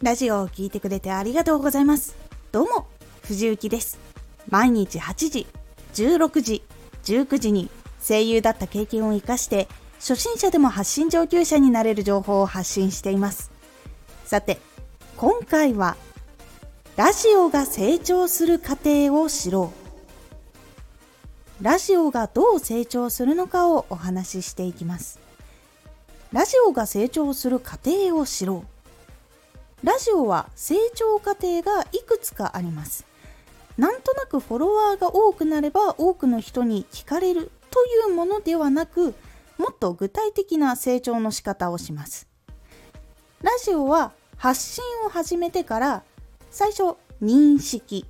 ラジオを聴いてくれてありがとうございます。どうも、藤幸です。毎日8時、16時、19時に声優だった経験を活かして、初心者でも発信上級者になれる情報を発信しています。さて、今回は、ラジオが成長する過程を知ろう。ラジオがどう成長するのかをお話ししていきます。ラジオが成長する過程を知ろう。ラジオは成長過程がいくつかあります。なんとなくフォロワーが多くなれば多くの人に聞かれるというものではなく、もっと具体的な成長の仕方をします。ラジオは発信を始めてから最初認識、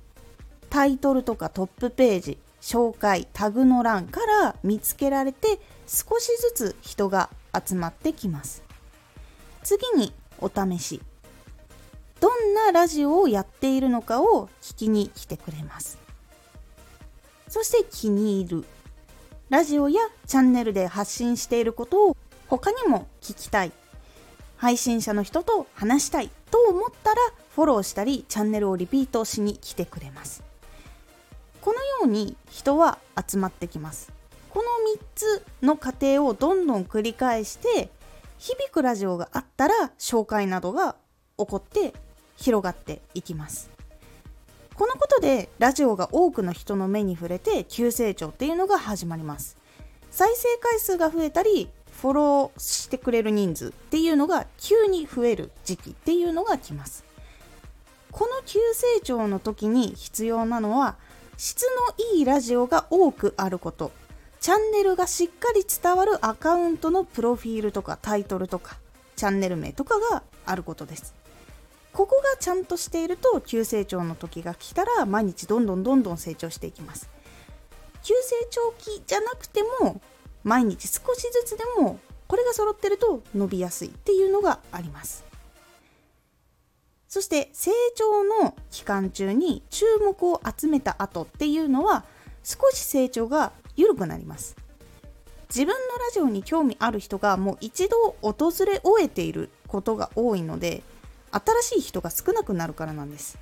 タイトルとかトップページ、紹介、タグの欄から見つけられて少しずつ人が集まってきます。次にお試し、どんなラジオをやっているのかを聞きに来てくれます。そして気に入る。ラジオやチャンネルで発信していることを他にも聞きたい。配信者の人と話したいと思ったらフォローしたりチャンネルをリピートしに来てくれます。このように人は集まってきます。この3つの過程をどんどん繰り返して響くラジオがあったら紹介などが起こって広がっていきます。このことでラジオが多くの人の目に触れて急成長っていうのが始まります。再生回数が増えたりフォローしてくれる人数っていうのが急に増える時期っていうのが来ます。この急成長の時に必要なのは質のいいラジオが多くあること。チャンネルがしっかり伝わるアカウントのプロフィールとかタイトルとかチャンネル名とかがあることです。ここがちゃんとしていると急成長の時が来たら毎日どんどんどんどん成長していきます。急成長期じゃなくても毎日少しずつでもこれが揃ってると伸びやすいっていうのがあります。そして成長の期間中に注目を集めた後っていうのは少し成長が緩くなります。自分のラジオに興味ある人がもう一度訪れ終えていることが多いので新しい人が少なくなるからなんです。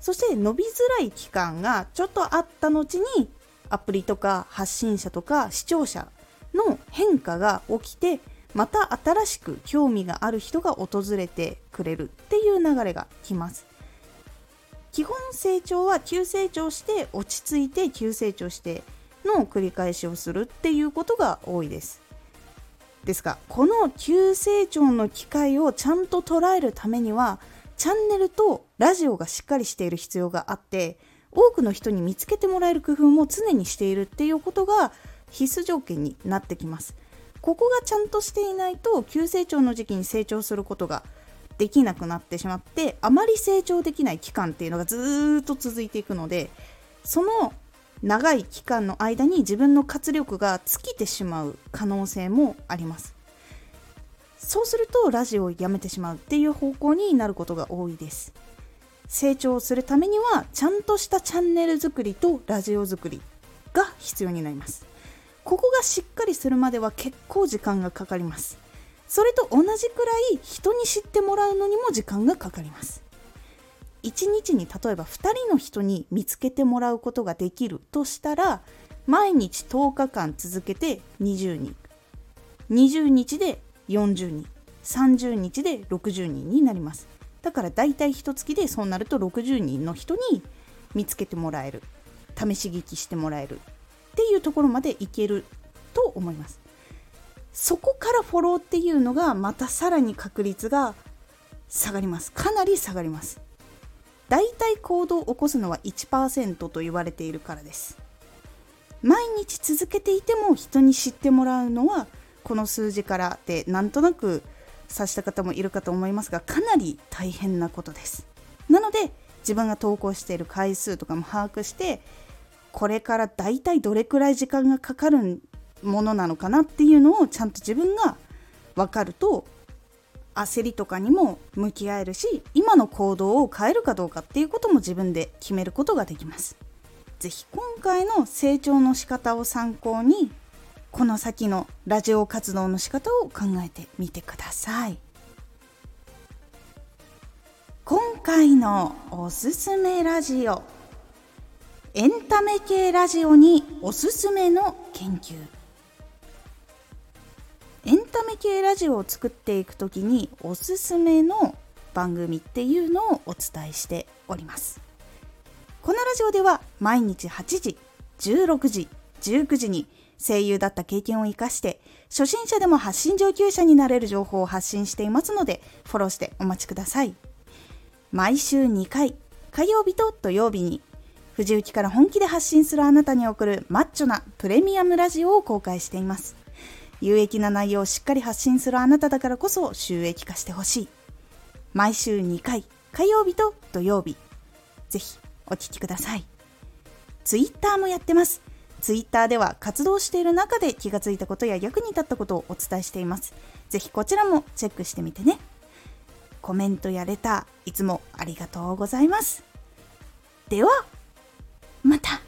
そして伸びづらい期間がちょっとあった後にアプリとか発信者とか視聴者の変化が起きてまた新しく興味がある人が訪れてくれるっていう流れが来ます。基本成長は急成長して落ち着いて急成長しての繰り返しをするっていうことが多いです。ですがこの急成長の機会をちゃんと捉えるためにはチャンネルとラジオがしっかりしている必要があって多くの人に見つけてもらえる工夫も常にしているっていうことが必須条件になってきます。ここがちゃんとしていないと急成長の時期に成長することができなくなってしまってあまり成長できない期間っていうのがずっと続いていくのでその長い期間の間に自分の活力が尽きてしまう可能性もあります。そうするとラジオをやめてしまうっていう方向になることが多いです。成長するためにはちゃんとしたチャンネル作りとラジオ作りが必要になります。ここがしっかりするまでは結構時間がかかります。それと同じくらい人に知ってもらうのにも時間がかかります。1日に例えば2人の人に見つけてもらうことができるとしたら毎日10日間続けて20人。20日で40人。30日で60人になります。だからだいたい1月でそうなると60人の人に見つけてもらえる。試し聞きしてもらえる。っていうところまでいけると思います。そこからフォローっていうのがまたさらに確率が下がります。かなり下がります。大体行動を起こすのは1%と言われているからです。毎日続けていても人に知ってもらうのはこの数字からでなんとなく察した方もいるかと思いますがかなり大変なことです。なので自分が投稿している回数とかも把握してこれから大体どれくらい時間がかかるものなのかなっていうのをちゃんと自分が分かると焦りとかにも向き合えるし今の行動を変えるかどうかっていうことも自分で決めることができます。是非今回の成長の仕方を参考にこの先のラジオ活動の仕方を考えてみてください。今回のおすすめラジオエンタメ系ラジオにおすすめの研究。エンタメ系ラジオを作っていくときにおすすめの番組っていうのをお伝えしております。このラジオでは毎日8時16時19時に声優だった経験を生かして初心者でも発信上級者になれる情報を発信していますのでフォローしてお待ちください。毎週2回火曜日と土曜日に藤雪から本気で発信するあなたに送るマッチョなプレミアムラジオを公開しています。有益な内容をしっかり発信するあなただからこそ収益化してほしい。毎週2回火曜日と土曜日。ぜひお聴きください。ツイッターもやってます。ツイッターでは活動している中で気がついたことや役に立ったことをお伝えしています。ぜひこちらもチェックしてみてね。コメントやレターいつもありがとうございます。ではまた。